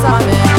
hands on it.